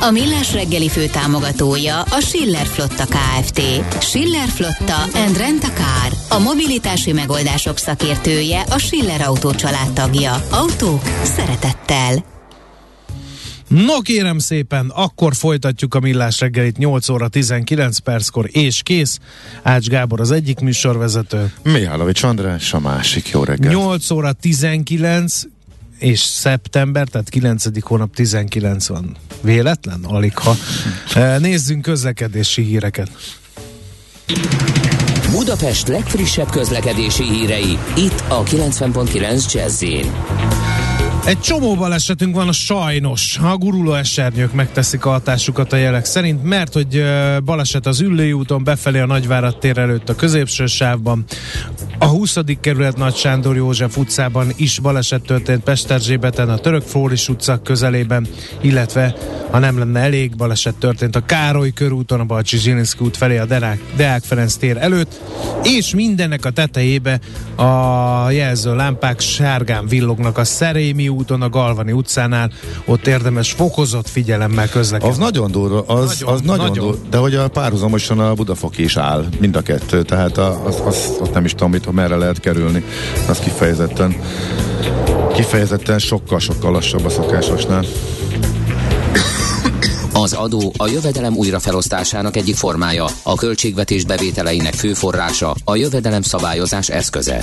A Millás reggeli fő támogatója a Schiller Flotta KFT. Schiller Flotta and Rent a Car. A mobilitási megoldások szakértője a Schiller Autó tagja. Autók szeretettel. No kérem szépen, akkor folytatjuk a millás reggelit 8 óra 19 perckor, és kész. Ács Gábor az egyik műsorvezető. Mihálovics András a másik, jó reggel. 8 óra 19, és szeptember, tehát 9. hónap 19 van. Véletlen? Alig ha. Nézzünk közlekedési híreket. Budapest legfrissebb közlekedési hírei, itt a 90.9 jazz egy csomó balesetünk van a sajnos. A guruló esernyők megteszik a hatásukat a jelek szerint, mert hogy baleset az Üllői úton befelé a Nagyvárad tér előtt a középső sávban. A 20. kerület Nagy Sándor József utcában is baleset történt Pesterzsébeten, a Török Frólis utca közelében, illetve ha nem lenne elég, baleset történt a Károly körúton, a Balcsi Zsilinszki út felé a Deák, Deák Ferenc tér előtt, és mindennek a tetejébe a jelző lámpák sárgán villognak a Szerémi úton, a Galvani utcánál, ott érdemes fokozott figyelemmel közlekedni. Az nagyon durva, az nagyon, az nagyon, nagyon. durva, de hogy a párhuzamosan a Budafok is áll, mind a kettő, tehát az, az, az nem is tudom, mit, merre lehet kerülni, az kifejezetten kifejezetten sokkal-sokkal lassabb a szokásosnál. Az adó a jövedelem újrafelosztásának egyik formája, a költségvetés bevételeinek fő forrása, a jövedelem szabályozás eszköze.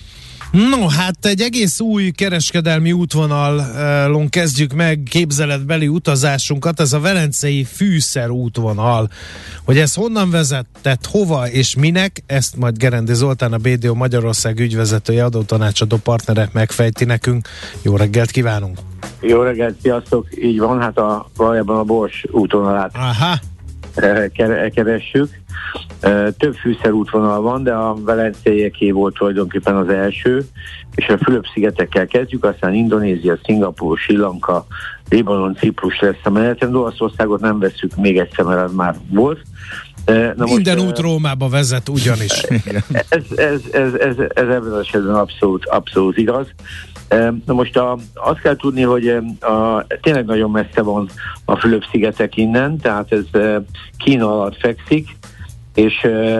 No, hát egy egész új kereskedelmi útvonalon kezdjük meg képzeletbeli utazásunkat, ez a Velencei fűszer útvonal. Hogy ez honnan vezetett, hova és minek, ezt majd Gerendi Zoltán, a BDO Magyarország ügyvezetője, adótanácsadó partnere megfejti nekünk. Jó reggelt kívánunk! Jó reggelt, sziasztok! Így van, hát a, valójában a Bors útvonalát Aha. Keressük. Több fűszerútvonal van, de a Velencéjeké volt tulajdonképpen az első, és a Fülöp-szigetekkel kezdjük, aztán Indonézia, Szingapur, Sri Lanka, Libanon, Ciprus lesz a menetem. Olaszországot nem veszük még egyszer, mert az már volt. Na Minden most, út Rómába vezet ugyanis. Ez, ez, ez, ez, ez ebben az esetben abszolút, abszolút igaz. Na most a, azt kell tudni, hogy a, tényleg nagyon messze van a Fülöp-szigetek innen, tehát ez Kína alatt fekszik, és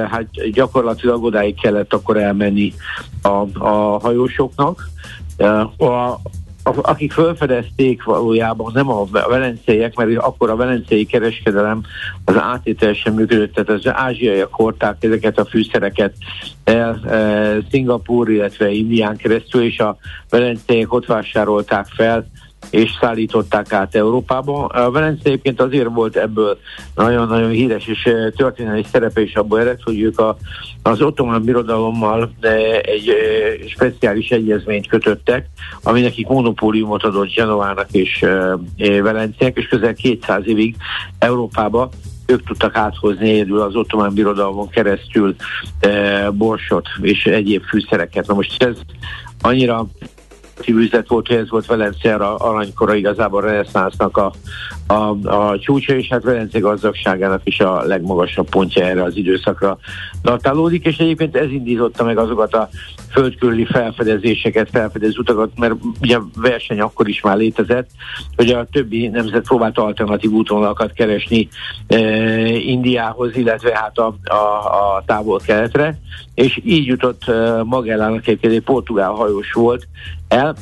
hát gyakorlatilag odáig kellett akkor elmenni a, a hajósoknak. A, akik felfedezték valójában nem a velenceiek, mert akkor a velencei kereskedelem az átétel sem működött, tehát az ázsiaiak hordták ezeket a fűszereket el e, Szingapúr, illetve Indián keresztül, és a velenceiek ott vásárolták fel és szállították át Európába. A Velence egyébként azért volt ebből nagyon-nagyon híres és eh, történelmi szerepe is abból ered, hogy ők a, az ottomán birodalommal eh, egy eh, speciális egyezményt kötöttek, ami nekik monopóliumot adott Genovának és Velenciának, és közel 200 évig Európába ők tudtak áthozni egyedül az ottomán birodalmon keresztül e, borsot és egyéb fűszereket. Na most ez annyira üzlet volt, hogy ez volt Velenciára aranykora igazából a reneszánsznak a, a, a csúcsa, és hát Velence gazdagságának is a legmagasabb pontja erre az időszakra datálódik, és egyébként ez indította meg azokat a földkörüli felfedezéseket, felfedez utakat, mert ugye verseny akkor is már létezett, hogy a többi nemzet próbált alternatív útvonalakat keresni e, Indiához, illetve hát a, a, a távol keletre, és így jutott e, Magellának egyébként egy portugál hajós volt, el.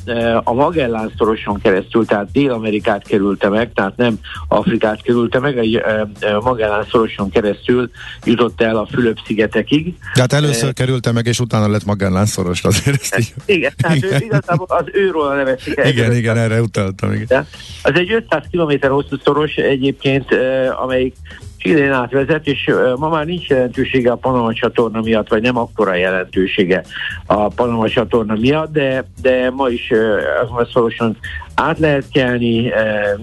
A Magellán szoroson keresztül, tehát Dél-Amerikát kerülte meg, tehát nem Afrikát kerülte meg, egy Magellán szoroson keresztül jutott el a Fülöp-szigetekig. Tehát először kerülte meg, és utána lett Magellán szoros, azért ezt így... Igen, tehát igen. Ő, igazából az őról nevezik el. Igen, igen, erre utaltam. Igen. Az egy 500 km hosszú szoros egyébként, amelyik Chilén átvezet, és ma már nincs jelentősége a Panama csatorna miatt, vagy nem akkora jelentősége a Panama csatorna miatt, de, de ma is uh, szorosan át lehet kelni,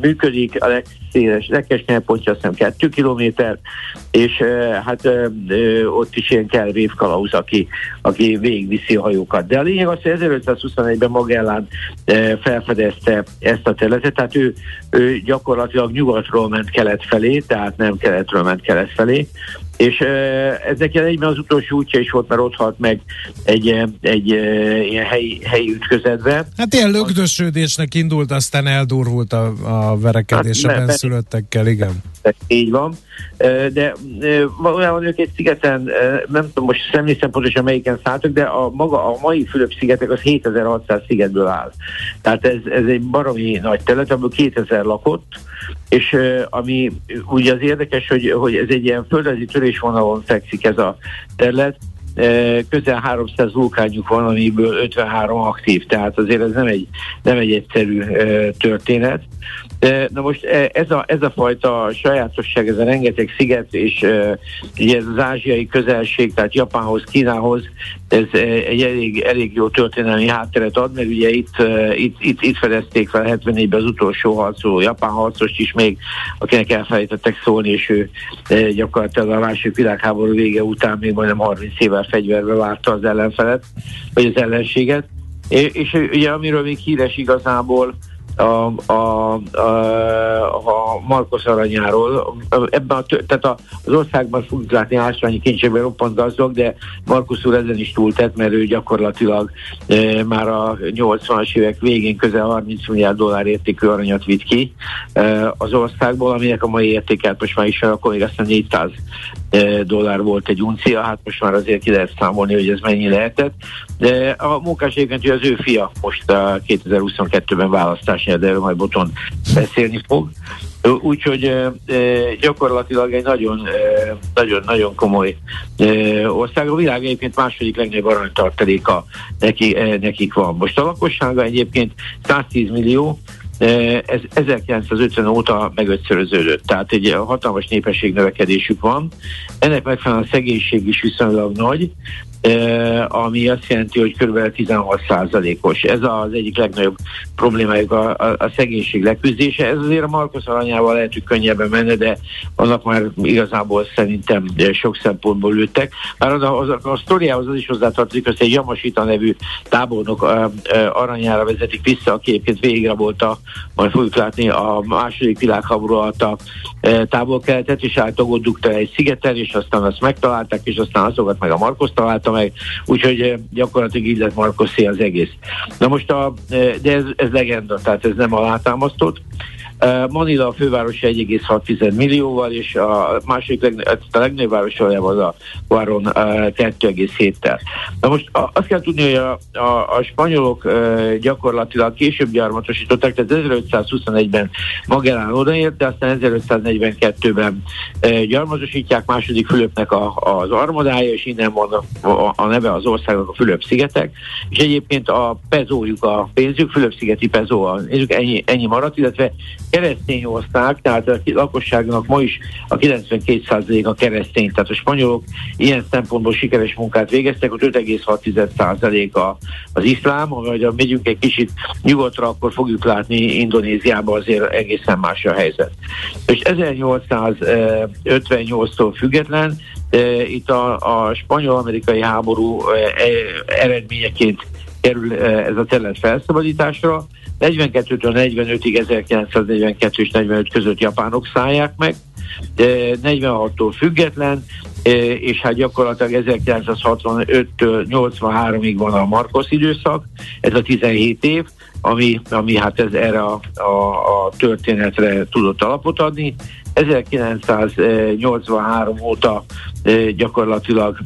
működik, a legszéles, legkeskenyebb pontja azt hiszem 2 kilométer, és hát ott is ilyen kell révkalauz, aki, aki végigviszi a hajókat. De a lényeg az, hogy 1521-ben Magellán felfedezte ezt a területet, tehát ő, ő gyakorlatilag nyugatról ment kelet felé, tehát nem keletről ment kelet felé, és ez neki egyben az utolsó útja is volt, mert ott halt meg egy, egy, egy ilyen helyi, helyi ütközetbe. Hát ilyen lögdösödésnek indult, aztán eldurvult a, a verekedés hát, a benszülöttekkel, igen. Így van. De valójában ők egy szigeten, nem tudom most szemlészem pontosan melyiken szálltak, de a maga a mai Fülöp-szigetek az 7600 szigetből áll. Tehát ez, ez egy baromi nagy terület, abból 2000 lakott, és ami ugye az érdekes, hogy, hogy ez egy ilyen földrajzi törésvonalon fekszik ez a terület, közel 300 vulkánjuk van, amiből 53 aktív, tehát azért ez nem egy, nem egy egyszerű történet. Na most ez a, ez a fajta sajátosság, ez a rengeteg sziget, és ugye ez az ázsiai közelség, tehát Japánhoz, Kínához, ez egy elég, elég jó történelmi hátteret ad, mert ugye itt, itt, itt, itt fedezték fel 74-ben az utolsó harcoló japán harcost is még, akinek elfelejtettek szólni, és ő gyakorlatilag a második világháború vége után még majdnem 30 évvel fegyverbe várta az ellenfelet, vagy az ellenséget. És, és ugye amiről még híres igazából, a, a, a, a Markos aranyáról. Ebben a, tehát az országban fogjuk látni ásványi kincsekben roppant gazdag, de Markus úr ezen is túltett, mert ő gyakorlatilag e, már a 80-as évek végén közel 30 milliárd dollár értékű aranyat vitt ki e, az országból, aminek a mai értéket most már is akkor még aztán 400 e, dollár volt egy uncia, hát most már azért ki lehet számolni, hogy ez mennyi lehetett. De a munkás egyébként, az ő fia most 2022-ben választás de erről majd Boton beszélni fog. Úgyhogy gyakorlatilag egy nagyon, e, nagyon, nagyon komoly ország. A világ egyébként második legnagyobb aranytartaléka neki, nekik van. Most a lakossága egyébként 110 millió, ez 1950 óta megötszöröződött, tehát egy hatalmas népességnövekedésük van. Ennek megfelelően a szegénység is viszonylag nagy, ami azt jelenti, hogy kb. 16 százalékos. Ez az egyik legnagyobb problémájuk a, a, a szegénység leküzdése. Ez azért a Markus aranyával lehet, hogy könnyebben menne, de annak már igazából szerintem sok szempontból lőttek. Már az a, az a, a sztoriához az is hozzátartozik, hogy egy Jamasita nevű tábornok a, a, aranyára vezetik vissza, aki egyébként végigrabolta, majd fogjuk látni a második világháború alatt a táborkeletet, és átogott egy szigeten, és aztán azt megtalálták, és aztán azokat meg a Markus találta meg, úgyhogy eh, gyakorlatilag így lett Markoszé az egész. Na most a, eh, de ez, ez legenda, tehát ez nem alátámasztott. Manila a főváros 1,6 millióval, és a második legnagyobb, a legnagyobb az a Guaron 2,7-tel. Na most azt kell tudni, hogy a, a, a spanyolok gyakorlatilag később gyarmatosították, tehát 1521-ben Magellán odaért, de aztán 1542-ben gyarmatosítják második Fülöpnek a, az armadája, és innen van a, a, neve az országnak a Fülöp-szigetek, és egyébként a pezójuk, a pénzük, Fülöp-szigeti pezó, ennyi, ennyi maradt, illetve keresztény ország, tehát a lakosságnak ma is a 92% a keresztény, tehát a spanyolok ilyen szempontból sikeres munkát végeztek, ott 5,6% a, az iszlám, ha megyünk egy kicsit nyugatra, akkor fogjuk látni Indonéziában azért egészen más a helyzet. És 1858-tól független, eh, itt a, a spanyol-amerikai háború eh, eredményeként kerül ez a terület felszabadításra, 42-től 45-ig 1942 és 45 között japánok szállják meg, 46-tól független, e, és hát gyakorlatilag 1965-től 83-ig van a Markos időszak, ez a 17 év, ami, ami hát ez erre a, a, a történetre tudott alapot adni. 1983 óta gyakorlatilag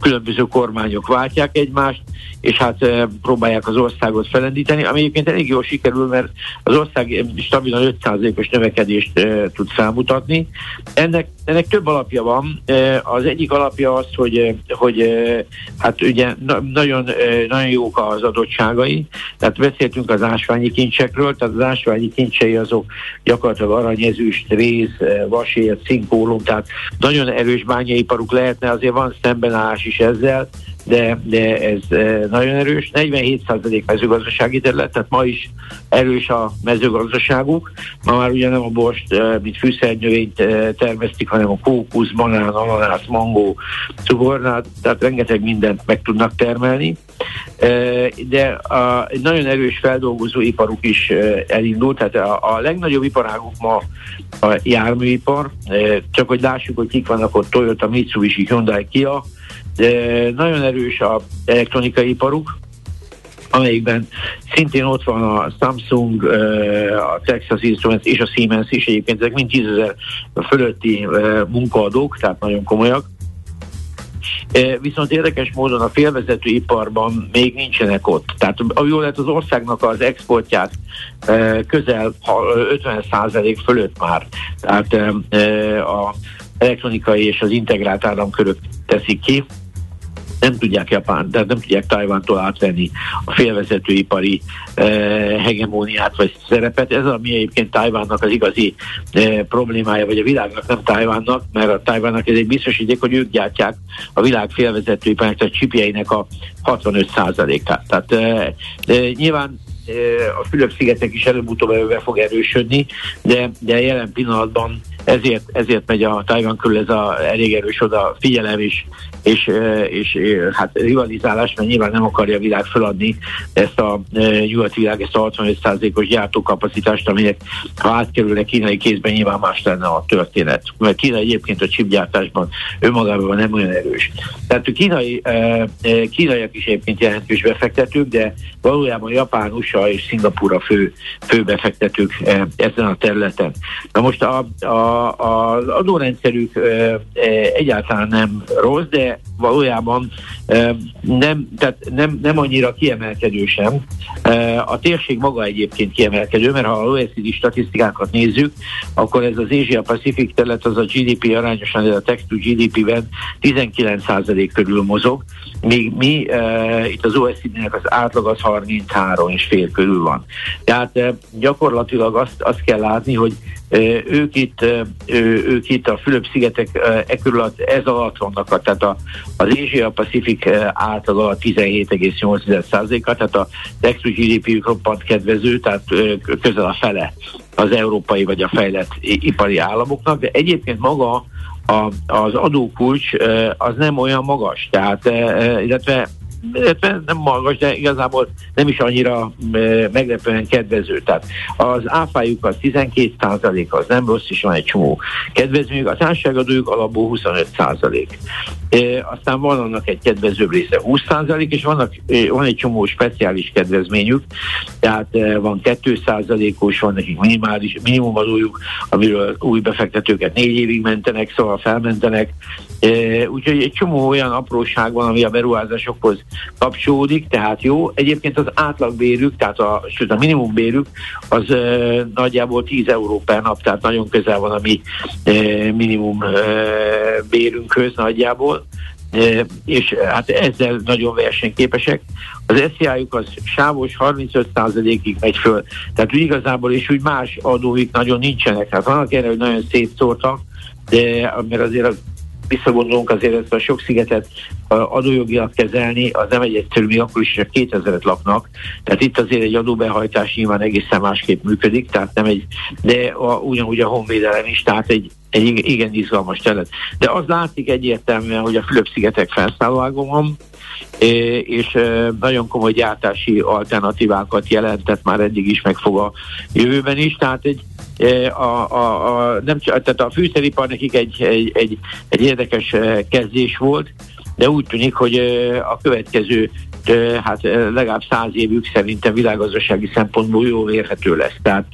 különböző kormányok váltják egymást, és hát próbálják az országot felendíteni, ami egyébként elég jól sikerül, mert az ország stabilan 5%-os növekedést tud felmutatni. Ennek, ennek több alapja van. Az egyik alapja az, hogy, hogy hát ugye nagyon, nagyon jók az adottságai, tehát beszéltünk az ásványi kincsekről, tehát az ásványi kincsei azok gyakorlatilag aranyezüst, réz, vasért, cinkólum, tehát nagyon erős bányaiparuk lehetne, azért van szembenállás is ezzel, de, de ez nagyon erős. 47% mezőgazdasági terület, tehát ma is erős a mezőgazdaságuk. Ma már ugye nem a borst, mint fűszernövényt termesztik, hanem a kókusz, banán, ananász, mangó, cukornát, tehát rengeteg mindent meg tudnak termelni. De a, egy nagyon erős feldolgozó iparuk is elindult, tehát a, a legnagyobb iparáguk ma a járműipar, csak hogy lássuk, hogy kik vannak ott Toyota, Mitsubishi, Hyundai, Kia, nagyon erős a elektronikai iparuk, amelyikben szintén ott van a Samsung, a Texas Instruments és a Siemens is, egyébként ezek mind 10 fölötti munkaadók, tehát nagyon komolyak. Viszont érdekes módon a félvezető iparban még nincsenek ott. Tehát jól lehet az országnak az exportját közel 50% fölött már. Tehát a elektronikai és az integrált áramkörök teszik ki nem tudják Japán, de nem tudják Tajvántól átvenni a félvezetőipari eh, hegemóniát vagy szerepet. Ez ami egyébként Tajvánnak az igazi eh, problémája, vagy a világnak nem Tajvánnak, mert a Tajvánnak ez egy biztosíték, hogy ők gyártják a világ félvezetőiparnak, tehát csipjeinek a 65%-át. Tehát eh, eh, nyilván a Fülöp-szigetek is előbb-utóbb be fog erősödni, de, de jelen pillanatban ezért, ezért megy a Tajvan körül ez a elég erős oda figyelem is, és, és, hát rivalizálás, mert nyilván nem akarja a világ feladni ezt a nyugati világ, ezt a 65%-os gyártókapacitást, aminek ha átkerülne kínai kézben, nyilván más lenne a történet. Mert Kína egyébként a chipgyártásban önmagában nem olyan erős. Tehát a kínai, kínaiak is egyébként jelentős befektetők, de valójában Japán, USA és Szingapúr a fő, fő befektetők ezen a területen. Na most a, a az adórendszerük egyáltalán nem rossz, de valójában nem, tehát nem, nem annyira kiemelkedő sem. A térség maga egyébként kiemelkedő, mert ha a OECD statisztikákat nézzük, akkor ez az Asia Pacific terület az a GDP arányosan, ez a text to GDP-ben 19% körül mozog, míg mi itt az OECD-nek az átlag az 33 és fél körül van. Tehát gyakorlatilag azt, azt kell látni, hogy ők itt, ők itt a Fülöp-szigetek e körül ez alatt vannak, tehát a, az Asia Pacific átlag alatt 17,8%-a, tehát a Texas GDP roppant kedvező, tehát közel a fele az európai vagy a fejlett ipari államoknak, de egyébként maga a, az adókulcs az nem olyan magas, tehát illetve illetve nem magas, de igazából nem is annyira meglepően kedvező. Tehát az áfájuk az 12 százalék, az nem rossz, is van egy csomó kedvezményük, a társadalmadójuk alapból 25 százalék. Aztán van annak egy kedvezőbb része 20 százalék, és vannak, van egy csomó speciális kedvezményük, tehát van 2 százalékos, van nekik minimális, minimumadójuk, amiről új befektetőket négy évig mentenek, szóval felmentenek, úgyhogy egy csomó olyan apróság van, ami a beruházásokhoz kapcsolódik, tehát jó. Egyébként az átlagbérük, tehát a, sőt a minimumbérük az e, nagyjából 10 euró per nap, tehát nagyon közel van a mi e, minimum e, bérünkhöz nagyjából. És hát ezzel nagyon versenyképesek. Az SZIA-juk az sávos 35%-ig megy föl, tehát úgy igazából és úgy más adóik nagyon nincsenek. Hát vannak erre, hogy nagyon szétszórtak, de mert azért visszagondolunk azért ezt a sok szigetet adójogilag kezelni, az nem egy egyszerű, még akkor is, hogy 2000-et laknak. Tehát itt azért egy adóbehajtás nyilván egészen másképp működik, tehát nem egy, de a, ugyanúgy a honvédelem is, tehát egy, egy igen izgalmas terület. De az látszik egyértelműen, hogy a Fülöp-szigetek felszállóágon van, és nagyon komoly gyártási alternatívákat jelentett már eddig is, meg fog a jövőben is, tehát egy a, a, a, nem, tehát a fűszeripar nekik egy, egy, egy, egy érdekes kezdés volt, de úgy tűnik, hogy a következő hát legalább száz évük szerintem világgazdasági szempontból jól érhető lesz. Tehát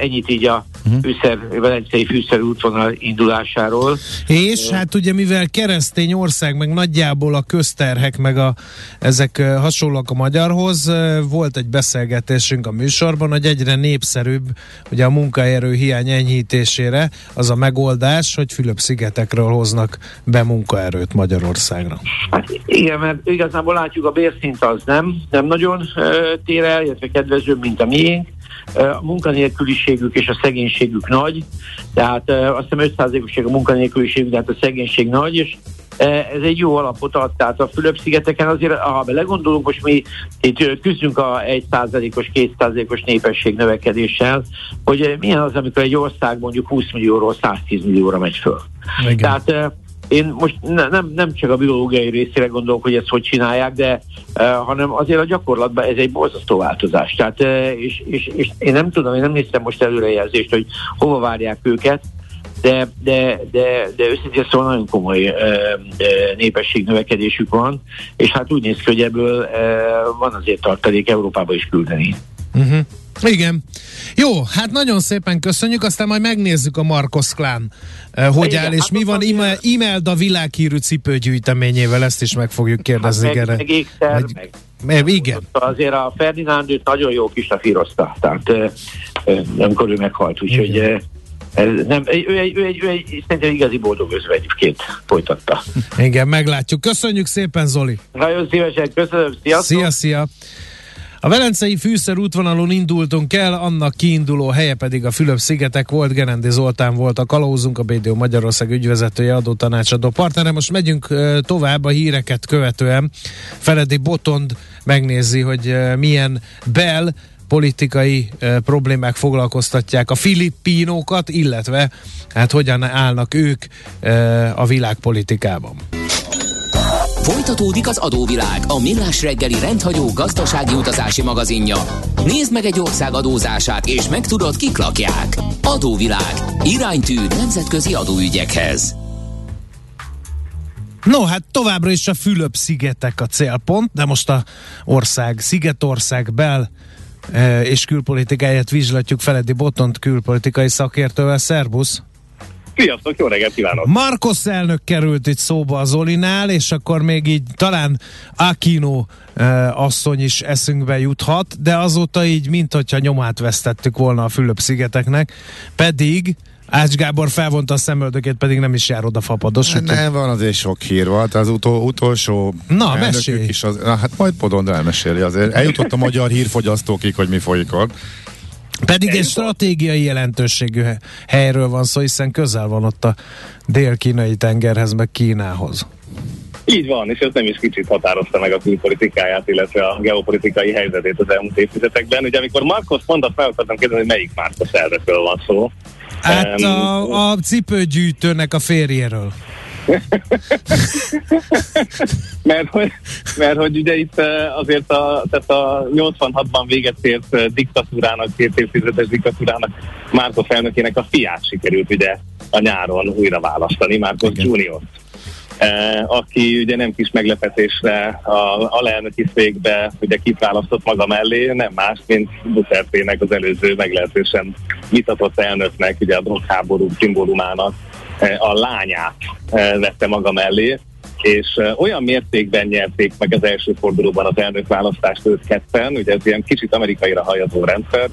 ennyit így a uh-huh. fűszer, Velencei fűszer útvonal indulásáról. És hát ugye mivel keresztény ország, meg nagyjából a közterhek, meg a, ezek hasonlóak a magyarhoz, volt egy beszélgetésünk a műsorban, hogy egyre népszerűbb ugye a munkaerő hiány enyhítésére az a megoldás, hogy Fülöp-szigetekről hoznak be munkaerőt Magyarországra. Hát igen, mert igazából látjuk a bérszint az nem, nem nagyon tér el, illetve kedvezőbb, mint a miénk. A munkanélküliségük és a szegénységük nagy, tehát azt hiszem 5%-os a munkanélküliségük, de hát a szegénység nagy, és ez egy jó alapot ad. Tehát a Fülöp-szigeteken azért, ha belegondolunk, most mi itt küzdünk a 1%-os, 2%-os népesség növekedéssel, hogy milyen az, amikor egy ország mondjuk 20 millióról 110 millióra megy föl. Igen. Tehát én most ne, nem, nem csak a biológiai részére gondolok, hogy ezt hogy csinálják, de uh, hanem azért a gyakorlatban ez egy borzasztó változás. Tehát, uh, és, és, és én nem tudom, én nem néztem most előrejelzést, hogy hova várják őket, de, de, de, de őszintén szóval nagyon komoly uh, népességnövekedésük van, és hát úgy néz ki, hogy ebből uh, van azért tartalék Európába is küldeni. Uh-huh. Igen. Jó, hát nagyon szépen köszönjük, aztán majd megnézzük a Marcos Klán, eh, hogy Igen, áll, és hát mi van Ime, Imelda világhírű cipőgyűjteményével, ezt is meg fogjuk kérdezni. Hát meg, meg ékszer, meg, meg, igen. Azért a Ferdinánd őt nagyon jó kis lafírozta, tehát eh, eh, amikor ő meghalt, úgyhogy ez nem, ő egy, ő egy, ő egy szerintem igazi boldog özvegyként folytatta. Igen, meglátjuk. Köszönjük szépen, Zoli! Nagyon szívesen, köszönöm, sziasztok! Szia, szia! A Velencei fűszer útvonalon indultunk el, annak kiinduló helye pedig a Fülöp-szigetek volt, Gerendi Zoltán volt a kalózunk, a BDO Magyarország ügyvezetője, adó tanácsadó partnere. Most megyünk tovább a híreket követően. Feledi Botond megnézi, hogy milyen bel politikai e, problémák foglalkoztatják a filippínókat, illetve hát hogyan állnak ők a világpolitikában. Folytatódik az adóvilág, a millás reggeli rendhagyó gazdasági utazási magazinja. Nézd meg egy ország adózását, és megtudod, kik lakják. Adóvilág. Iránytű nemzetközi adóügyekhez. No, hát továbbra is a Fülöp-szigetek a célpont, de most a ország, Szigetország bel e, és külpolitikáját vizslatjuk Feledi Botont külpolitikai szakértővel. Szerbusz! Sziasztok, jó reggelt kívánok! Marcos elnök került itt szóba az Olinál, és akkor még így talán Aquino e, asszony is eszünkbe juthat, de azóta így, mint hogyha nyomát vesztettük volna a Fülöp-szigeteknek, pedig Ács Gábor felvonta a szemöldökét, pedig nem is jár oda fapados. Nem, nem van azért sok hír volt, az utol, utolsó Na, mesélj! Is az, na, hát majd Podond elmeséli azért. Eljutott a magyar hírfogyasztókig, hogy mi folyik ott. Pedig egy stratégiai jelentőségű helyről van szó, hiszen közel van ott a dél-kínai tengerhez, meg Kínához. Így van, és ez nem is kicsit határozta meg a külpolitikáját, illetve a geopolitikai helyzetét az elmúlt évtizedekben. Ugye amikor Marcos mondat fel akartam kérdezni, hogy melyik Marcos elvekről van szó. Hát um, a, a cipőgyűjtőnek a férjéről. mert, hogy, mert hogy ugye itt azért a, tehát a 86-ban véget ért diktatúrának, két évtizedes diktatúrának Márkos elnökének a fiát sikerült ugye a nyáron újra választani, Márkos Junior. Aki ugye nem kis meglepetésre a alelnöki székbe ugye kit választott maga mellé, nem más, mint Duterte-nek az előző meglehetősen vitatott elnöknek, ugye a drogháború szimbólumának a lányát vette maga mellé, és olyan mértékben nyerték meg az első fordulóban az elnökválasztást őt ketten, ugye ez ilyen kicsit amerikaira hajazó rendszer,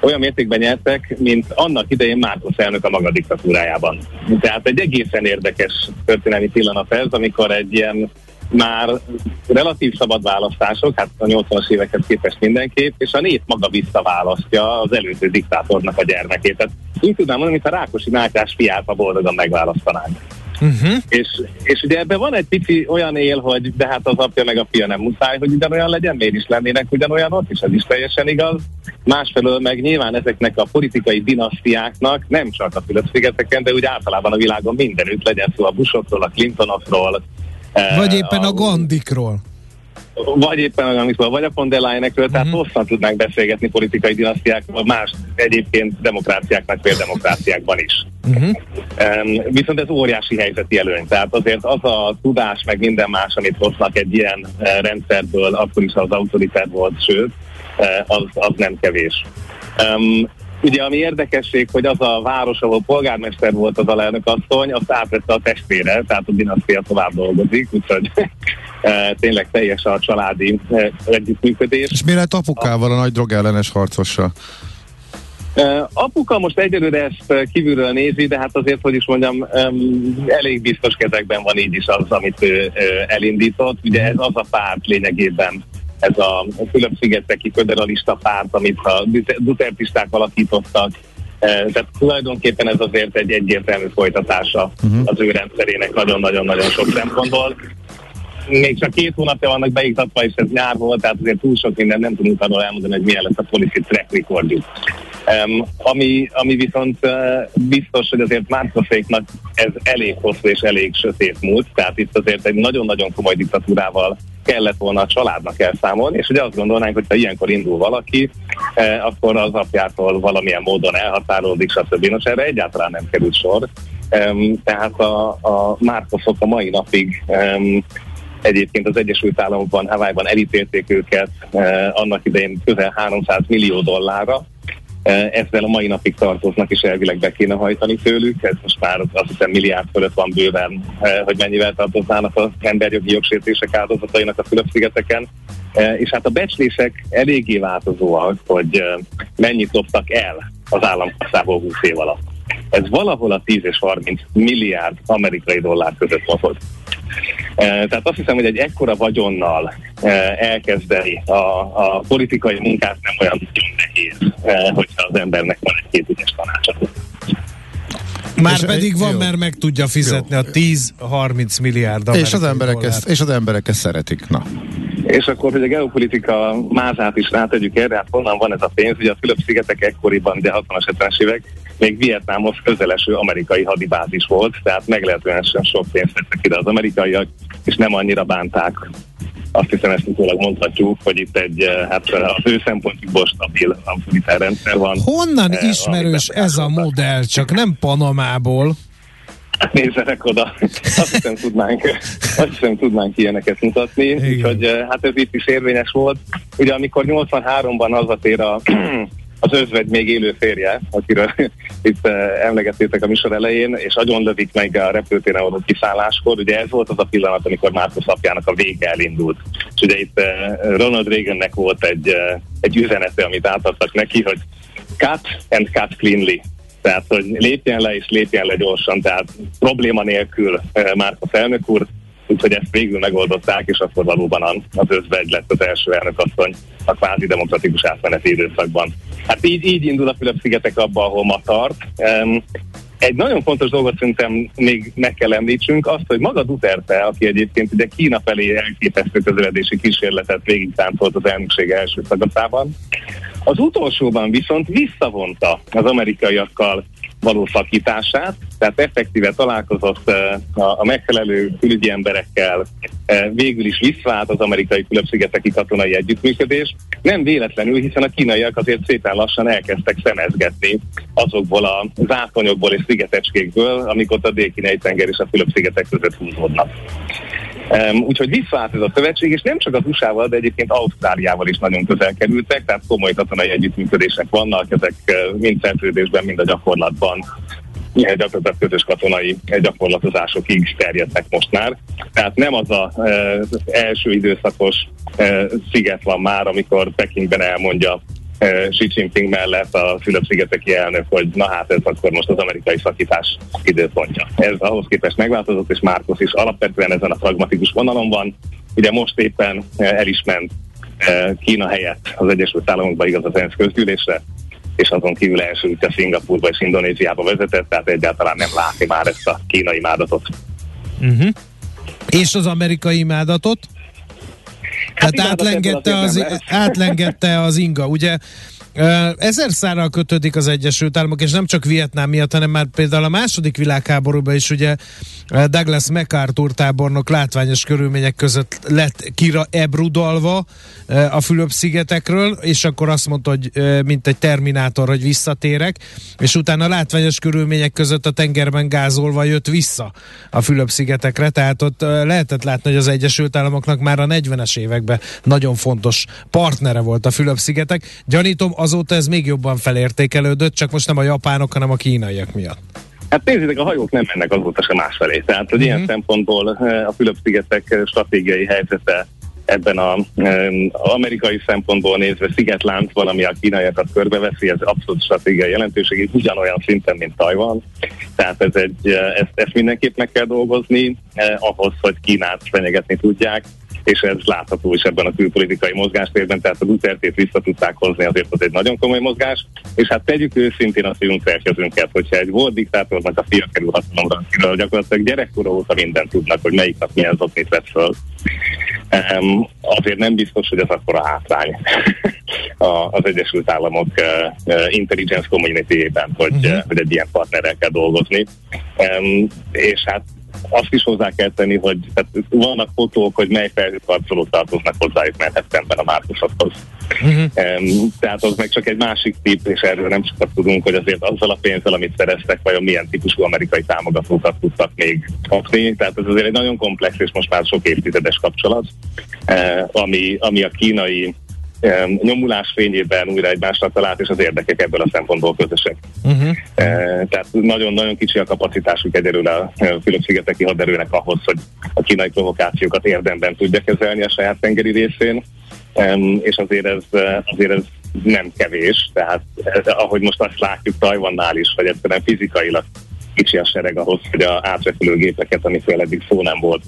olyan mértékben nyertek, mint annak idején Márkusz elnök a maga diktatúrájában. Tehát egy egészen érdekes történelmi pillanat ez, amikor egy ilyen már relatív szabad választások, hát a 80-as évekhez képest mindenképp, és a nép maga visszaválasztja az előző diktátornak a gyermekét. Tehát úgy tudnám mondani, mint a Rákosi Mátyás fiát, a boldogan megválasztanánk. Uh-huh. És, és ugye ebben van egy pici olyan él, hogy de hát az apja meg a fia nem muszáj, hogy ugyanolyan legyen, miért is lennének ugyanolyan ott, és ez is teljesen igaz. Másfelől meg nyilván ezeknek a politikai dinasztiáknak nem csak a Fülöp-szigeteken, de úgy általában a világon mindenütt legyen szó a Bushokról, a Clintonokról, vagy éppen a, a Gandikról. Vagy éppen olyan, amikor vagy a von der Leyenekről, tehát uh-huh. hosszan tudnánk beszélgetni politikai dinasztiákról, más egyébként demokráciáknak, például demokráciákban is. Uh-huh. Um, viszont ez óriási helyzeti előny, tehát azért az a tudás, meg minden más, amit hoznak egy ilyen uh, rendszerből, akkor is az autoritár volt, sőt, uh, az, az nem kevés. Um, Ugye ami érdekesség, hogy az a város, ahol polgármester volt az alelnök asszony, azt átvette a testvére, tehát a dinasztia tovább dolgozik, úgyhogy e, tényleg teljes a családi e, együttműködés. És mi lett apukával, a nagy drogellenes harcossal? Uh, apuka most egyelőre ezt kívülről nézi, de hát azért, hogy is mondjam, elég biztos kezekben van így is az, amit ő elindított. Ugye ez az a párt lényegében, ez a Fülöp-szigeteki föderalista párt, amit a dutertisták alakítottak, tehát tulajdonképpen ez azért egy egyértelmű folytatása uh-huh. az ő rendszerének nagyon-nagyon-nagyon sok szempontból. Még csak két hónapja vannak beiktatva, és ez nyár volt, tehát azért túl sok minden nem tudunk arról elmondani, hogy milyen lesz a policy track recordjuk. Um, ami, ami viszont uh, biztos, hogy azért Márkoféknak ez elég hosszú és elég sötét múlt, tehát itt azért egy nagyon-nagyon komoly diktatúrával kellett volna a családnak elszámolni, és ugye azt gondolnánk, hogy ha ilyenkor indul valaki, eh, akkor az apjától valamilyen módon elhatárolódik, stb. Nos, erre egyáltalán nem került sor. Um, tehát a, a Márkoszok a mai napig um, Egyébként az Egyesült Államokban, Hawaii-ban elítélték őket eh, annak idején közel 300 millió dollárra, ezzel a mai napig tartoznak, és elvileg be kéne hajtani tőlük. Ez most már azt hiszem milliárd fölött van bőven, eh, hogy mennyivel tartoznának az emberjogi jogsértések áldozatainak a Fülöp-szigeteken. Eh, és hát a becslések eléggé változóak, hogy eh, mennyit loptak el az államkasszából 20 év alatt. Ez valahol a 10 és 30 milliárd amerikai dollár között mozog. Tehát azt hiszem, hogy egy ekkora vagyonnal elkezdeni a, a politikai munkát nem olyan nehéz, hogyha az embernek van egy két ügyes tanácsot. Már és pedig van, jó. mert meg tudja fizetni jó. a 10-30 milliárd és az, emberek ezt, és az emberek ezt szeretik. Na. És akkor, hogy a geopolitika mázát is rátegyük erre, hát honnan van ez a pénz? Ugye a Fülöp-szigetek ekkoriban, de 60-as, 70-es évek még Vietnámhoz közeleső amerikai hadibázis volt, tehát meglehetősen sok pénzt tettek ide az amerikaiak, és nem annyira bánták azt hiszem ezt utólag mondhatjuk, hogy itt egy, eh, hát az ő szempontjukból stabil rendszer van. Honnan eh, ismerős ez a modell, csak nem Panamából? Nézzenek oda, azt hiszem tudnánk, azt hiszem tudnánk ilyeneket mutatni, Igen. úgyhogy eh, hát ez itt is érvényes volt. Ugye amikor 83-ban hazatér a az özvegy még élő férje, akiről itt emlegettétek a műsor elején, és agyon lövik meg a repültéren való kiszálláskor. Ugye ez volt az a pillanat, amikor Márkusz apjának a vége elindult. És ugye itt Ronald Reagannek volt egy, egy üzenete, amit átadtak neki, hogy cut and cut cleanly. Tehát, hogy lépjen le és lépjen le gyorsan, tehát probléma nélkül Márkusz elnök úr, úgyhogy ezt végül megoldották, és akkor valóban az özvegy lett az első elnökasszony a kvázi demokratikus átmeneti időszakban. Hát így, így indul a Fülöp-szigetek abba, ahol ma tart. Egy nagyon fontos dolgot szerintem még meg kell említsünk, azt, hogy maga Duterte, aki egyébként ugye Kína felé elképesztő közeledési kísérletet végig táncolt az elnökség első szakaszában, az utolsóban viszont visszavonta az amerikaiakkal való szakítását, tehát effektíve találkozott a megfelelő külügyi emberekkel, végül is visszaállt az amerikai Fülöp-szigeteki katonai együttműködés. Nem véletlenül, hiszen a kínaiak azért szépen lassan elkezdtek szemezgetni azokból a zátonyokból és szigetecskékből, amik ott a dél tenger és a Fülöp-szigetek között húzódnak. Um, úgyhogy visszaállt ez a szövetség, és nem csak az USA-val, de egyébként Ausztráliával is nagyon közel kerültek, tehát komoly katonai együttműködések vannak, ezek mind szerződésben, mind a gyakorlatban gyakorlatilag közös katonai gyakorlatozásokig terjednek most már. Tehát nem az az első időszakos sziget van már, amikor Pekingben elmondja Xi Jinping mellett a Fülöp-szigeteki elnök, hogy na hát ez akkor most az amerikai szakítás időpontja. Ez ahhoz képest megváltozott, és Márkusz is alapvetően ezen a pragmatikus vonalon van. Ugye most éppen el is ment Kína helyett az Egyesült Államokba igaz az ENSZ közgyűlésre, és azon kívül első útja Szingapurba és Indonéziába vezetett, tehát egyáltalán nem látni már ezt a kínai imádatot. Uh-huh. És az amerikai imádatot? Hát Tehát átlengette az, átlengette az inga. Ugye ezer szárral kötődik az Egyesült Államok, és nem csak Vietnám miatt, hanem már például a második világháborúban is ugye Douglas MacArthur tábornok látványos körülmények között lett kira ebrudalva a Fülöp-szigetekről, és akkor azt mondta, hogy mint egy terminátor, hogy visszatérek, és utána látványos körülmények között a tengerben gázolva jött vissza a Fülöp-szigetekre, tehát ott lehetett látni, hogy az Egyesült Államoknak már a 40-es években nagyon fontos partnere volt a Fülöp-szigetek. Gyanítom, azóta ez még jobban felértékelődött, csak most nem a japánok, hanem a kínaiak miatt. Hát nézzétek, a hajók nem mennek azóta sem másfelé. Tehát, hogy uh-huh. ilyen mhm. szempontból a Fülöp-szigetek stratégiai helyzete ebben a um, amerikai szempontból nézve szigetlánc valami a kínaiakat körbeveszi, ez abszolút stratégiai jelentőség, ugyanolyan szinten, mint Tajvan. Tehát ez egy, ezt, ezt mindenképp meg kell dolgozni eh, ahhoz, hogy Kínát fenyegetni tudják és ez látható is ebben a külpolitikai mozgástérben, tehát a Duterte-t vissza tudták hozni, azért az egy nagyon komoly mozgás, és hát tegyük őszintén a szívunk felkezünket, hogyha egy volt diktátornak a fia kerül hatalomra, akiről gyakorlatilag gyerekkora óta mindent tudnak, hogy melyik nap milyen zoknit vett föl. Um, azért nem biztos, hogy ez akkor a hátrány az Egyesült Államok uh, intelligence community-ében, hogy, uh-huh. uh, hogy egy ilyen partnerrel kell dolgozni. Um, és hát azt is hozzá kell tenni, hogy tehát vannak fotók, hogy mely felhőkarcolók tartoznak hozzájuk Manhattanben a Márkusokhoz. Uh-huh. Um, tehát az meg csak egy másik tip, és erről nem sokat tudunk, hogy azért azzal a pénzzel, amit szereztek, vajon milyen típusú amerikai támogatókat tudtak még kapni. Tehát ez azért egy nagyon komplex és most már sok évtizedes kapcsolat, uh, ami, ami a kínai nyomulás fényében újra egymásra talált, és az érdekek ebből a szempontból közösek. Uh-huh. Tehát nagyon-nagyon kicsi a kapacitásuk egyelőre a Fülöp-szigeteki haderőnek ahhoz, hogy a kínai provokációkat érdemben tudja kezelni a saját tengeri részén, és azért ez, azért ez nem kevés, tehát ahogy most azt látjuk Tajvannál is, hogy egyszerűen fizikailag kicsi a sereg ahhoz, hogy a átrepülő gépeket, amikről eddig szó nem volt,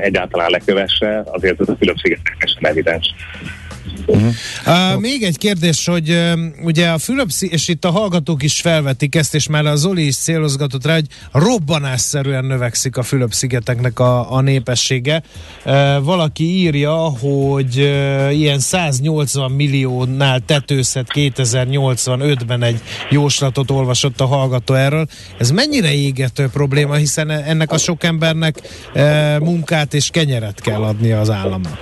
egyáltalán lekövesse, azért ez a Fülöp-szigeteknek sem evidens. Uh, még egy kérdés, hogy uh, ugye a fülöp és itt a hallgatók is felvetik ezt, és már a Zoli is célozgatott rá, hogy robbanásszerűen növekszik a Fülöp-szigeteknek a, a népessége. Uh, valaki írja, hogy uh, ilyen 180 milliónál tetőzhet 2085-ben egy jóslatot olvasott a hallgató erről. Ez mennyire égető probléma, hiszen ennek a sok embernek uh, munkát és kenyeret kell adni az államnak?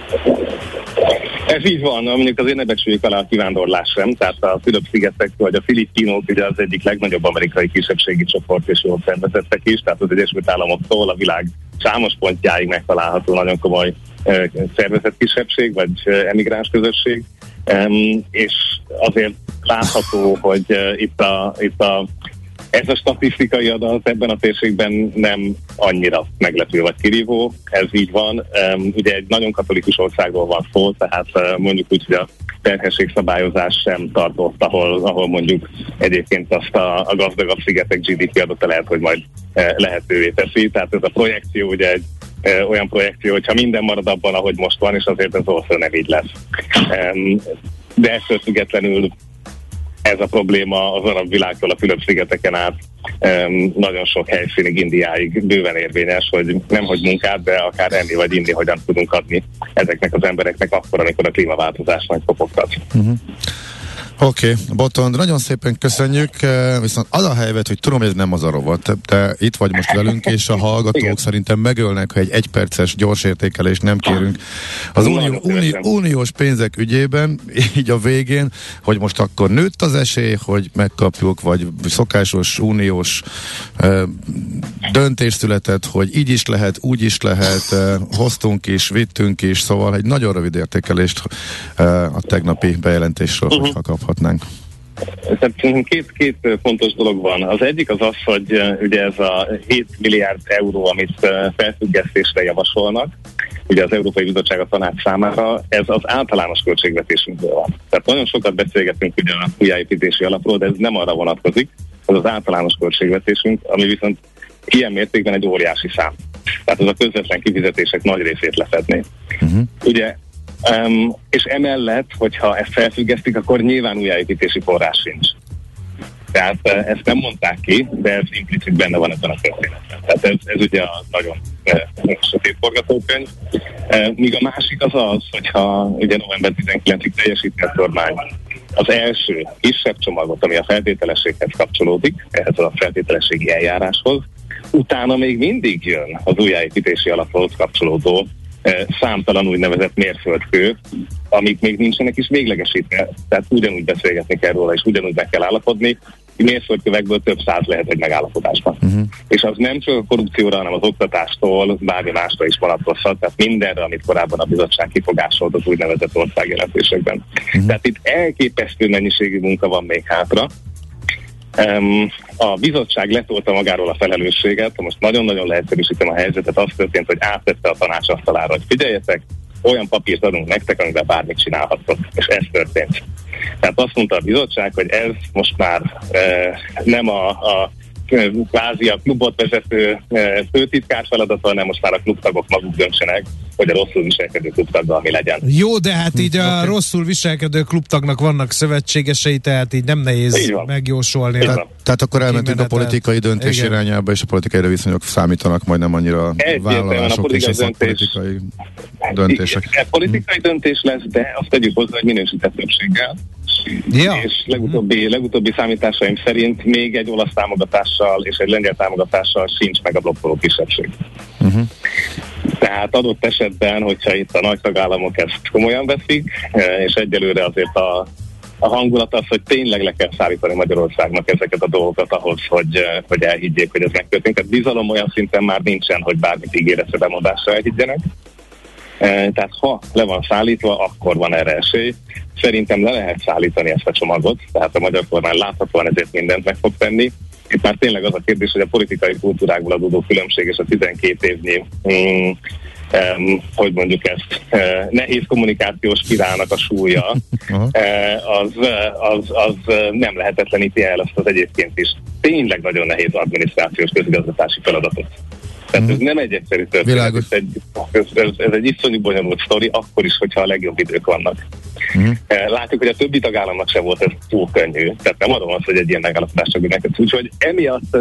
Ez így van, mondjuk azért ne becsüljük alá a kivándorlás sem, tehát a Fülöp-szigetek vagy a filipinok ugye az egyik legnagyobb amerikai kisebbségi csoport és jól szervezettek is, tehát az Egyesült Államoktól a világ számos pontjáig megtalálható nagyon komoly uh, szervezett kisebbség vagy uh, emigráns közösség, és azért látható, hogy itt a, itt a ez a statisztikai adat ebben a térségben nem annyira meglepő vagy kirívó, ez így van. Ugye egy nagyon katolikus országról van szó, tehát uh, mondjuk úgy, hogy a terhességszabályozás sem tartott, ahol, ahol mondjuk egyébként azt a, a gazdagabb szigetek GDP adata lehet, hogy majd uh, lehetővé teszi. Tehát ez a projekció ugye egy uh, olyan projekció, hogyha minden marad abban, ahogy most van, és azért ez valószínűleg nem így lesz. De ettől függetlenül ez a probléma az arab világtól a Fülöp-szigeteken át um, nagyon sok helyszínig, Indiáig bőven érvényes, hogy nem hogy munkát, de akár enni vagy inni, hogyan tudunk adni ezeknek az embereknek akkor, amikor a klímaváltozás nagy kopogtat. Uh-huh. Oké, okay, Botond, nagyon szépen köszönjük, eh, viszont az a helyzet, hogy tudom, hogy ez nem az a rovat, te, itt vagy most velünk, és a hallgatók szerintem megölnek, hogy egy egyperces gyors értékelést nem kérünk. Az unió, uni, uniós pénzek ügyében, így a végén, hogy most akkor nőtt az esély, hogy megkapjuk, vagy szokásos uniós uh, döntés született, hogy így is lehet, úgy is lehet, uh, hoztunk is, vittünk is, szóval egy nagyon rövid értékelést uh, a tegnapi bejelentésről, uh-huh. hogyha kaphat kaphatnánk? Tehát két, két fontos dolog van. Az egyik az az, hogy ugye ez a 7 milliárd euró, amit felfüggesztésre javasolnak, ugye az Európai Bizottság a tanács számára, ez az általános költségvetésünkből van. Tehát nagyon sokat beszélgetünk ugye a újjáépítési alapról, de ez nem arra vonatkozik, az az általános költségvetésünk, ami viszont ilyen mértékben egy óriási szám. Tehát az a közvetlen kifizetések nagy részét lefedné. Uh-huh. Ugye Um, és emellett, hogyha ezt felfüggesztik, akkor nyilván újjáépítési forrás sincs. Tehát uh, ezt nem mondták ki, de ez implicit benne van ebben a történetben. Tehát ez, ez ugye a nagyon uh, sötét forgatókönyv. Uh, míg a másik az az, hogyha ugye november 19-ig teljesíti a kormány az első kisebb csomagot, ami a feltételességhez kapcsolódik, ehhez a feltételességi eljáráshoz, utána még mindig jön az újjáépítési alaphoz kapcsolódó számtalan úgynevezett mérföldkő, amik még nincsenek is véglegesítve, tehát ugyanúgy beszélgetni kell róla, és ugyanúgy meg kell állapodni, mérföldkövekből több száz lehet egy megállapodásban. Uh-huh. És az nem csak a korrupcióra, hanem az oktatástól bármi másra is vonatkozhat, tehát mindenre, amit korábban a bizottság kifogásolt az úgynevezett országjelentésekben. Uh-huh. Tehát itt elképesztő mennyiségű munka van még hátra, a bizottság letolta magáról a felelősséget, most nagyon-nagyon leegyszerűsítem a helyzetet, az történt, hogy átvette a tanács asztalára, hogy figyeljetek, olyan papírt adunk nektek, amiben bármit csinálhattok, és ez történt. Tehát azt mondta a bizottság, hogy ez most már e, nem a, a kvázi a klubot vezető e, főtitkár feladata, hanem most már a klubtagok maguk döntsenek, hogy a rosszul viselkedő klubtaggal mi legyen. Jó, de hát így a okay. rosszul viselkedő klubtagnak vannak szövetségesei, tehát így nem nehéz megjósolni. Tehát, tehát akkor elmentünk a politikai döntés Igen. irányába, és a politikai viszonyok számítanak majd nem annyira vállalások a és a politikai döntések. Igen, politikai döntés lesz, de azt tegyük hozzá, hogy minősített többséggel. Ja. És legutóbbi, legutóbbi számításaim szerint még egy olasz támogatással és egy lengyel támogatással sincs meg a blokkoló kisebbség. Uh-huh. Tehát adott esetben, hogyha itt a nagy tagállamok ezt komolyan veszik, eh, és egyelőre azért a, a hangulat az, hogy tényleg le kell szállítani Magyarországnak ezeket a dolgokat ahhoz, hogy, eh, hogy elhiggyék, hogy ez megtörténik. Tehát bizalom olyan szinten már nincsen, hogy bármit ígéretre bemondásra elhiggyenek. Eh, tehát ha le van szállítva, akkor van erre esély. Szerintem le lehet szállítani ezt a csomagot, tehát a magyar kormány láthatóan ezért mindent meg fog tenni. Itt már tényleg az a kérdés, hogy a politikai kultúrákból adódó különbség és a 12 évnyi mm, um, hogy mondjuk ezt, uh, nehéz kommunikációs spirálnak a súlya, uh, az, az, az nem lehetetleníti el azt az egyébként is tényleg nagyon nehéz adminisztrációs közigazgatási feladatot. Tehát mm. ez nem egy egyszerű történet, ez egy, ez, ez, egy iszonyú bonyolult sztori, akkor is, hogyha a legjobb idők vannak. Mm. Látjuk, hogy a többi tagállamnak sem volt ez túl könnyű, tehát nem adom azt, hogy egy ilyen megállapodás csak neked. Úgyhogy emiatt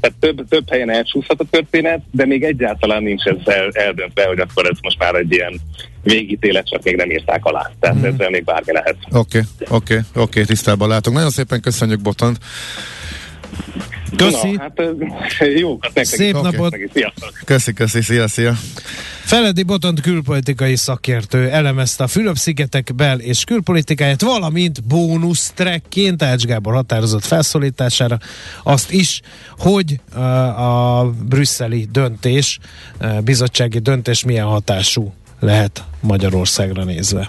tehát több, több helyen elcsúszhat a történet, de még egyáltalán nincs ez el, eldöntve, hogy akkor ez most már egy ilyen végítélet, csak még nem írták alá. Tehát mm. ezzel még bármi lehet. Oké, okay, oké, okay, oké, okay, tisztában látunk. Nagyon szépen köszönjük, Botont. Köszi. Na, hát jókat nektek. Szép okay. napot. Köszi, köszi, szia, szia. Feledi Botont külpolitikai szakértő elemezte a Fülöp-szigetek bel- és külpolitikáját, valamint bónusz trekként Ács Gábor határozott felszólítására azt is, hogy a brüsszeli döntés, bizottsági döntés milyen hatású lehet Magyarországra nézve.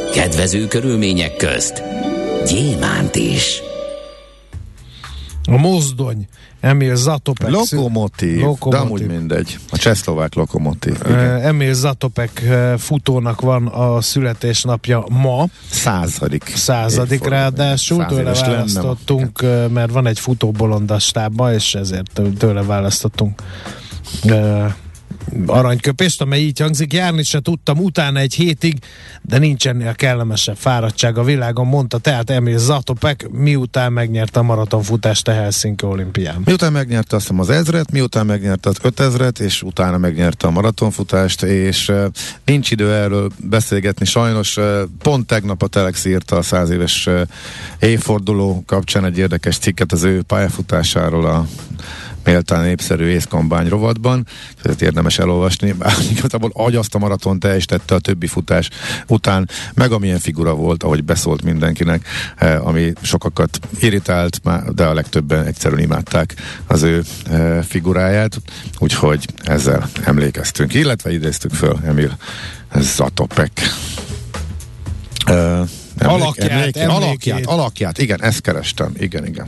Kedvező körülmények közt gyémánt is. A mozdony, Emil Zatopek. Lokomotív, lokomotív. de amúgy mindegy. A csehszlovák lokomotív. Uh, Emil Zatopek futónak van a születésnapja ma. Századik. Századik ráadásul. Tőle választottunk, lenne. mert van egy futóbolondas tábba, és ezért tőle választottunk aranyköpést, amely így hangzik, járni se tudtam utána egy hétig, de nincsen a kellemesebb fáradtság a világon, mondta tehát Emil Zatopek, miután megnyerte a maratonfutást a Helsinki olimpián. Miután megnyerte azt az ezret, miután megnyerte az ötezret, és utána megnyerte a maratonfutást, és uh, nincs idő erről beszélgetni, sajnos uh, pont tegnap a Telex írta a száz éves uh, évforduló kapcsán egy érdekes cikket az ő pályafutásáról a méltán népszerű észkombány rovatban, ezt érdemes elolvasni, bár igazából agyaszt a maraton teljesítette a többi futás után, meg amilyen figura volt, ahogy beszólt mindenkinek, eh, ami sokakat irritált, de a legtöbben egyszerűen imádták az ő eh, figuráját, úgyhogy ezzel emlékeztünk, illetve idéztük föl Emil Zatopek. Uh, alakját, emléke, alakját, alakját, igen, ezt kerestem, igen, igen.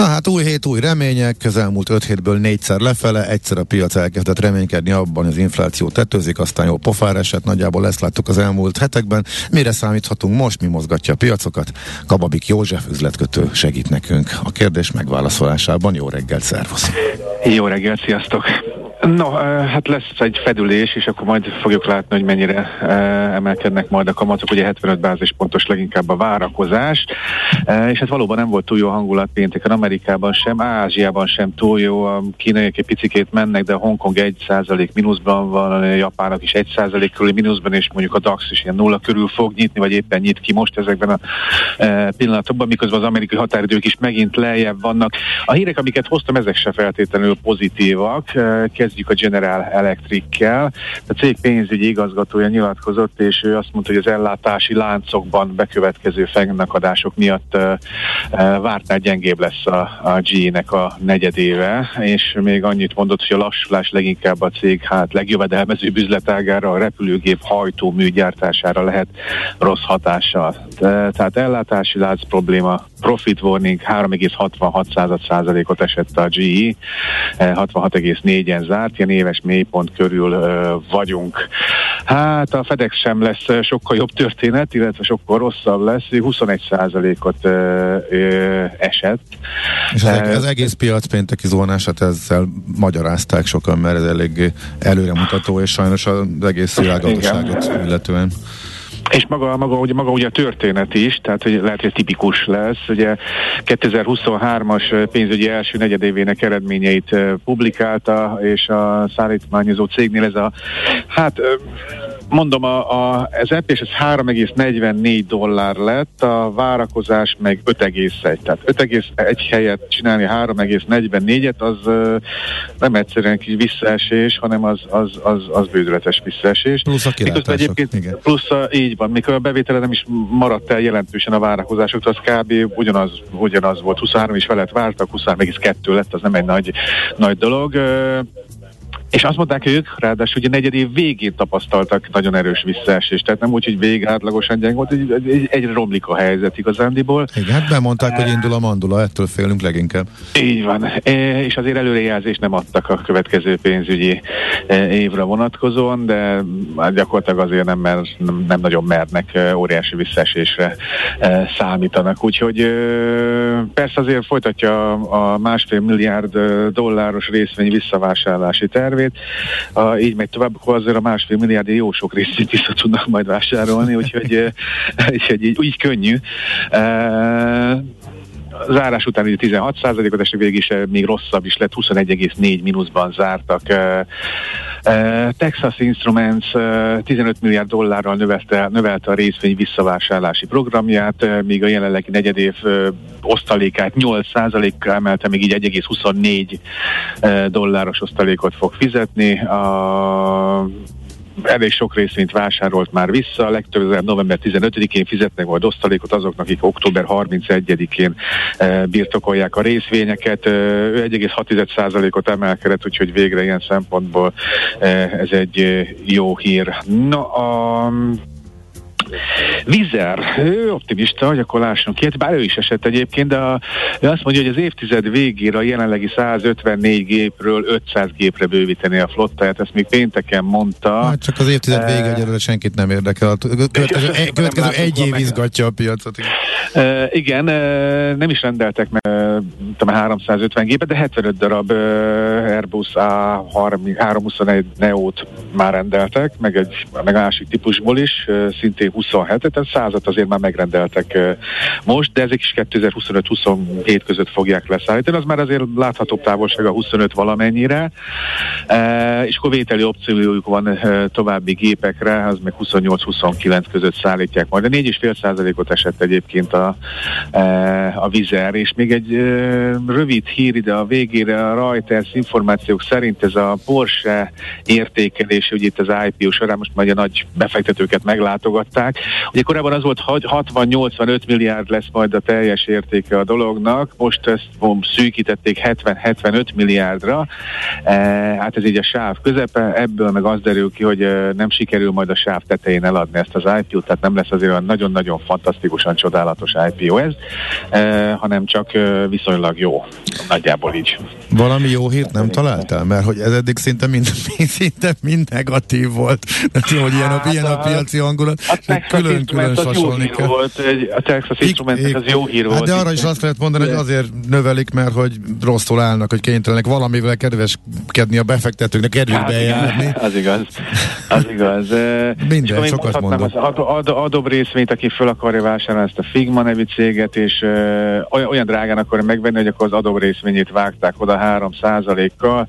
Na hát új hét, új remények, közelmúlt 5 hétből négyszer lefele, egyszer a piac elkezdett reménykedni abban, az infláció tetőzik, aztán jó pofár esett, nagyjából ezt láttuk az elmúlt hetekben. Mire számíthatunk most, mi mozgatja a piacokat? Kababik József üzletkötő segít nekünk a kérdés megválaszolásában. Jó reggelt, szervusz! Jó reggelt, sziasztok! No, hát lesz egy fedülés, és akkor majd fogjuk látni, hogy mennyire emelkednek majd a kamatok. Ugye 75 bázispontos leginkább a várakozás, és hát valóban nem volt túl jó hangulat pénteken Amerikában sem, Ázsiában sem túl jó. A kínaiak egy picikét mennek, de Hongkong 1% mínuszban van, a japánok is 1% körül mínuszban, és mondjuk a DAX is ilyen nulla körül fog nyitni, vagy éppen nyit ki most ezekben a pillanatokban, miközben az amerikai határidők is megint lejjebb vannak. A hírek, amiket hoztam, ezek se feltétlenül pozitívak kezdjük a General Electric-kel. A cég pénzügyi igazgatója nyilatkozott, és ő azt mondta, hogy az ellátási láncokban bekövetkező fennakadások miatt vártnál gyengébb lesz a, a GE-nek a negyedéve, és még annyit mondott, hogy a lassulás leginkább a cég hát legjövedelmezőbb üzletágára, a repülőgép hajtómű gyártására lehet rossz hatással. Tehát ellátási lánc probléma, profit warning 3,66 százalékot esett a GE, 66,4-en zárt, ilyen éves mélypont körül ö, vagyunk. Hát a FedEx sem lesz sokkal jobb történet, illetve sokkal rosszabb lesz, 21%-ot esett. És az, az egész piac pénteki zónását ezzel magyarázták sokan, mert ez elég előremutató, és sajnos az egész világgazdaságot illetően. És maga, maga, ugye, maga ugye a történet is, tehát hogy lehet, hogy tipikus lesz. Ugye 2023-as pénzügyi első negyedévének eredményeit publikálta, és a szállítmányozó cégnél ez a, hát mondom, a, a, az EP és ez 3,44 dollár lett, a várakozás meg 5,1. Tehát 5,1 helyet csinálni 3,44-et, az nem egyszerűen kis visszaesés, hanem az, az, az, az bődületes visszaesés. Plusz a kilátások, egyébként, igen. Plusz a, így van, mikor a bevétele nem is maradt el jelentősen a várakozások, az kb. ugyanaz, ugyanaz volt, 23 is felett vártak, 23,2 lett, az nem egy nagy, nagy dolog. És azt mondták ők, ráadásul a negyed év végén tapasztaltak nagyon erős visszaesést, tehát nem úgy, hogy végig átlagosan gyeng volt, egy, egy, egyre romlik a helyzet igazándiból. Igen, hát bemondták, hogy indul a mandula, ettől félünk leginkább. Így van, e, és azért előrejelzést nem adtak a következő pénzügyi e, évre vonatkozóan, de hát gyakorlatilag azért nem, mer, nem, nem nagyon mernek e, óriási visszaesésre számítanak. Úgyhogy persze azért folytatja a másfél milliárd dolláros részvény visszavásárlási terv, tervét. A, így megy tovább, akkor azért a másfél milliárd jó sok részét vissza tudnak majd vásárolni, úgyhogy, úgyhogy így, így könnyű. Uh, zárás után 16%-ot estek végig is, még rosszabb is lett, 21,4 mínuszban zártak. Texas Instruments 15 milliárd dollárral növelte, növelte a részvény visszavásárlási programját, míg a jelenlegi negyedév osztalékát 8%-kal emelte, még így 1,24 dolláros osztalékot fog fizetni. A elég sok részvényt vásárolt már vissza, a legtöbb november 15-én fizetnek majd osztalékot azoknak, akik október 31-én e, birtokolják a részvényeket. Ő 1,6%-ot emelkedett, úgyhogy végre ilyen szempontból e, ez egy jó hír. Na, a Vizer, ő optimista, hogy akkor lássunk ilyet, bár ő is esett egyébként, de a, ő azt mondja, hogy az évtized végére a jelenlegi 154 gépről 500 gépre bővíteni a flottáját, ezt még pénteken mondta. Hát csak az évtized vége egyelőre senkit nem érdekel, következő, e, következő egy év izgatja a piacot. Uh, igen, uh, nem is rendeltek meg uh, 350 gépet, de 75 darab Airbus A321 Neo-t már rendeltek, meg egy meg másik típusból is, szintén 27-et, ez százat azért már megrendeltek most, de ezek is 2025-27 között fogják leszállítani, az már azért láthatóbb távolság a 25 valamennyire, és akkor vételi opciójuk van további gépekre, az meg 28-29 között szállítják majd. A 4,5%-ot esett egyébként a, a vizer, és még egy rövid hír ide a végére, a Reuters információk szerint ez a Porsche értékelés, hogy itt az IPO során most majd a nagy befektetőket meglátogatták. Ugye korábban az volt, hogy 60-85 milliárd lesz majd a teljes értéke a dolognak, most ezt bom, szűkítették 70-75 milliárdra, e, hát ez így a sáv közepe, ebből meg az derül ki, hogy e, nem sikerül majd a sáv tetején eladni ezt az IPO-t, tehát nem lesz azért olyan nagyon-nagyon fantasztikusan csodálatos IPO ez, e, hanem csak e, viszonylag jó, nagyjából így. Valami jó hírt nem találtál? Mert hogy ez eddig szinte mind, szinte mind negatív volt. Tehát, hogy ilyen a, ilyen a hát, piaci hangulat. A külön-külön sasolni kell. Volt, a Texas Instrument az jó hír hát volt. De arra is azt lehet mondani, hogy azért növelik, mert hogy rosszul állnak, hogy kénytelenek valamivel kedveskedni a befektetőknek, kedvükbe hát, járni. Az igaz. Az igaz. Minden, sokat mondom. Az ad, ad, adob részvényt, aki föl akarja vásárolni ezt a Figma nevű céget, és uh, olyan, drágán akarja megvenni, hogy akkor az adob részvényét vágták oda 3 kal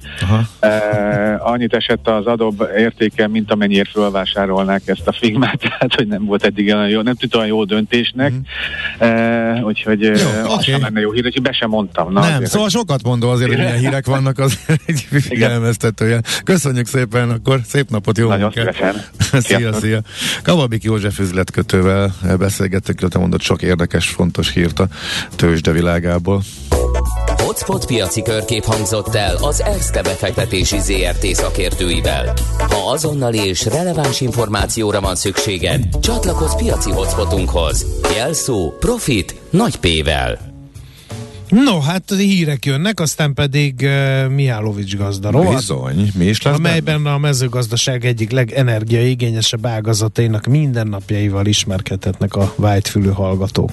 Uh, annyit esett az adob értéke, mint amennyiért fölvásárolnák ezt a Figmát, tehát hogy nem volt eddig olyan jó, nem tűnt olyan jó döntésnek, mm. uh, úgyhogy jó, uh, okay. lenne jó hír, hogy be sem mondtam. Na, nem, azért, szóval hogy... sokat mondom azért, hogy milyen hírek vannak, az egy figyelmeztetője. Köszönjük szépen, akkor szép napot, jó Nagyon munkát. szia, szia. Kavabik József üzletkötővel beszélgettünk, te mondott sok érdekes, fontos hírt a tőzsde világából. Hotspot piaci körkép hangzott el az ESZTE befektetési ZRT szakértőivel. Ha azonnali és releváns információra van szükséged, csatlakozz piaci hotspotunkhoz. Jelszó Profit nagy P-vel. No, hát hírek jönnek, aztán pedig uh, Mihálovics gazda rovat, Bizony, mi is lesz Amelyben benne? a mezőgazdaság egyik legenergiaigényesebb ágazatainak mindennapjaival ismerkedhetnek a vágyfülő hallgatók.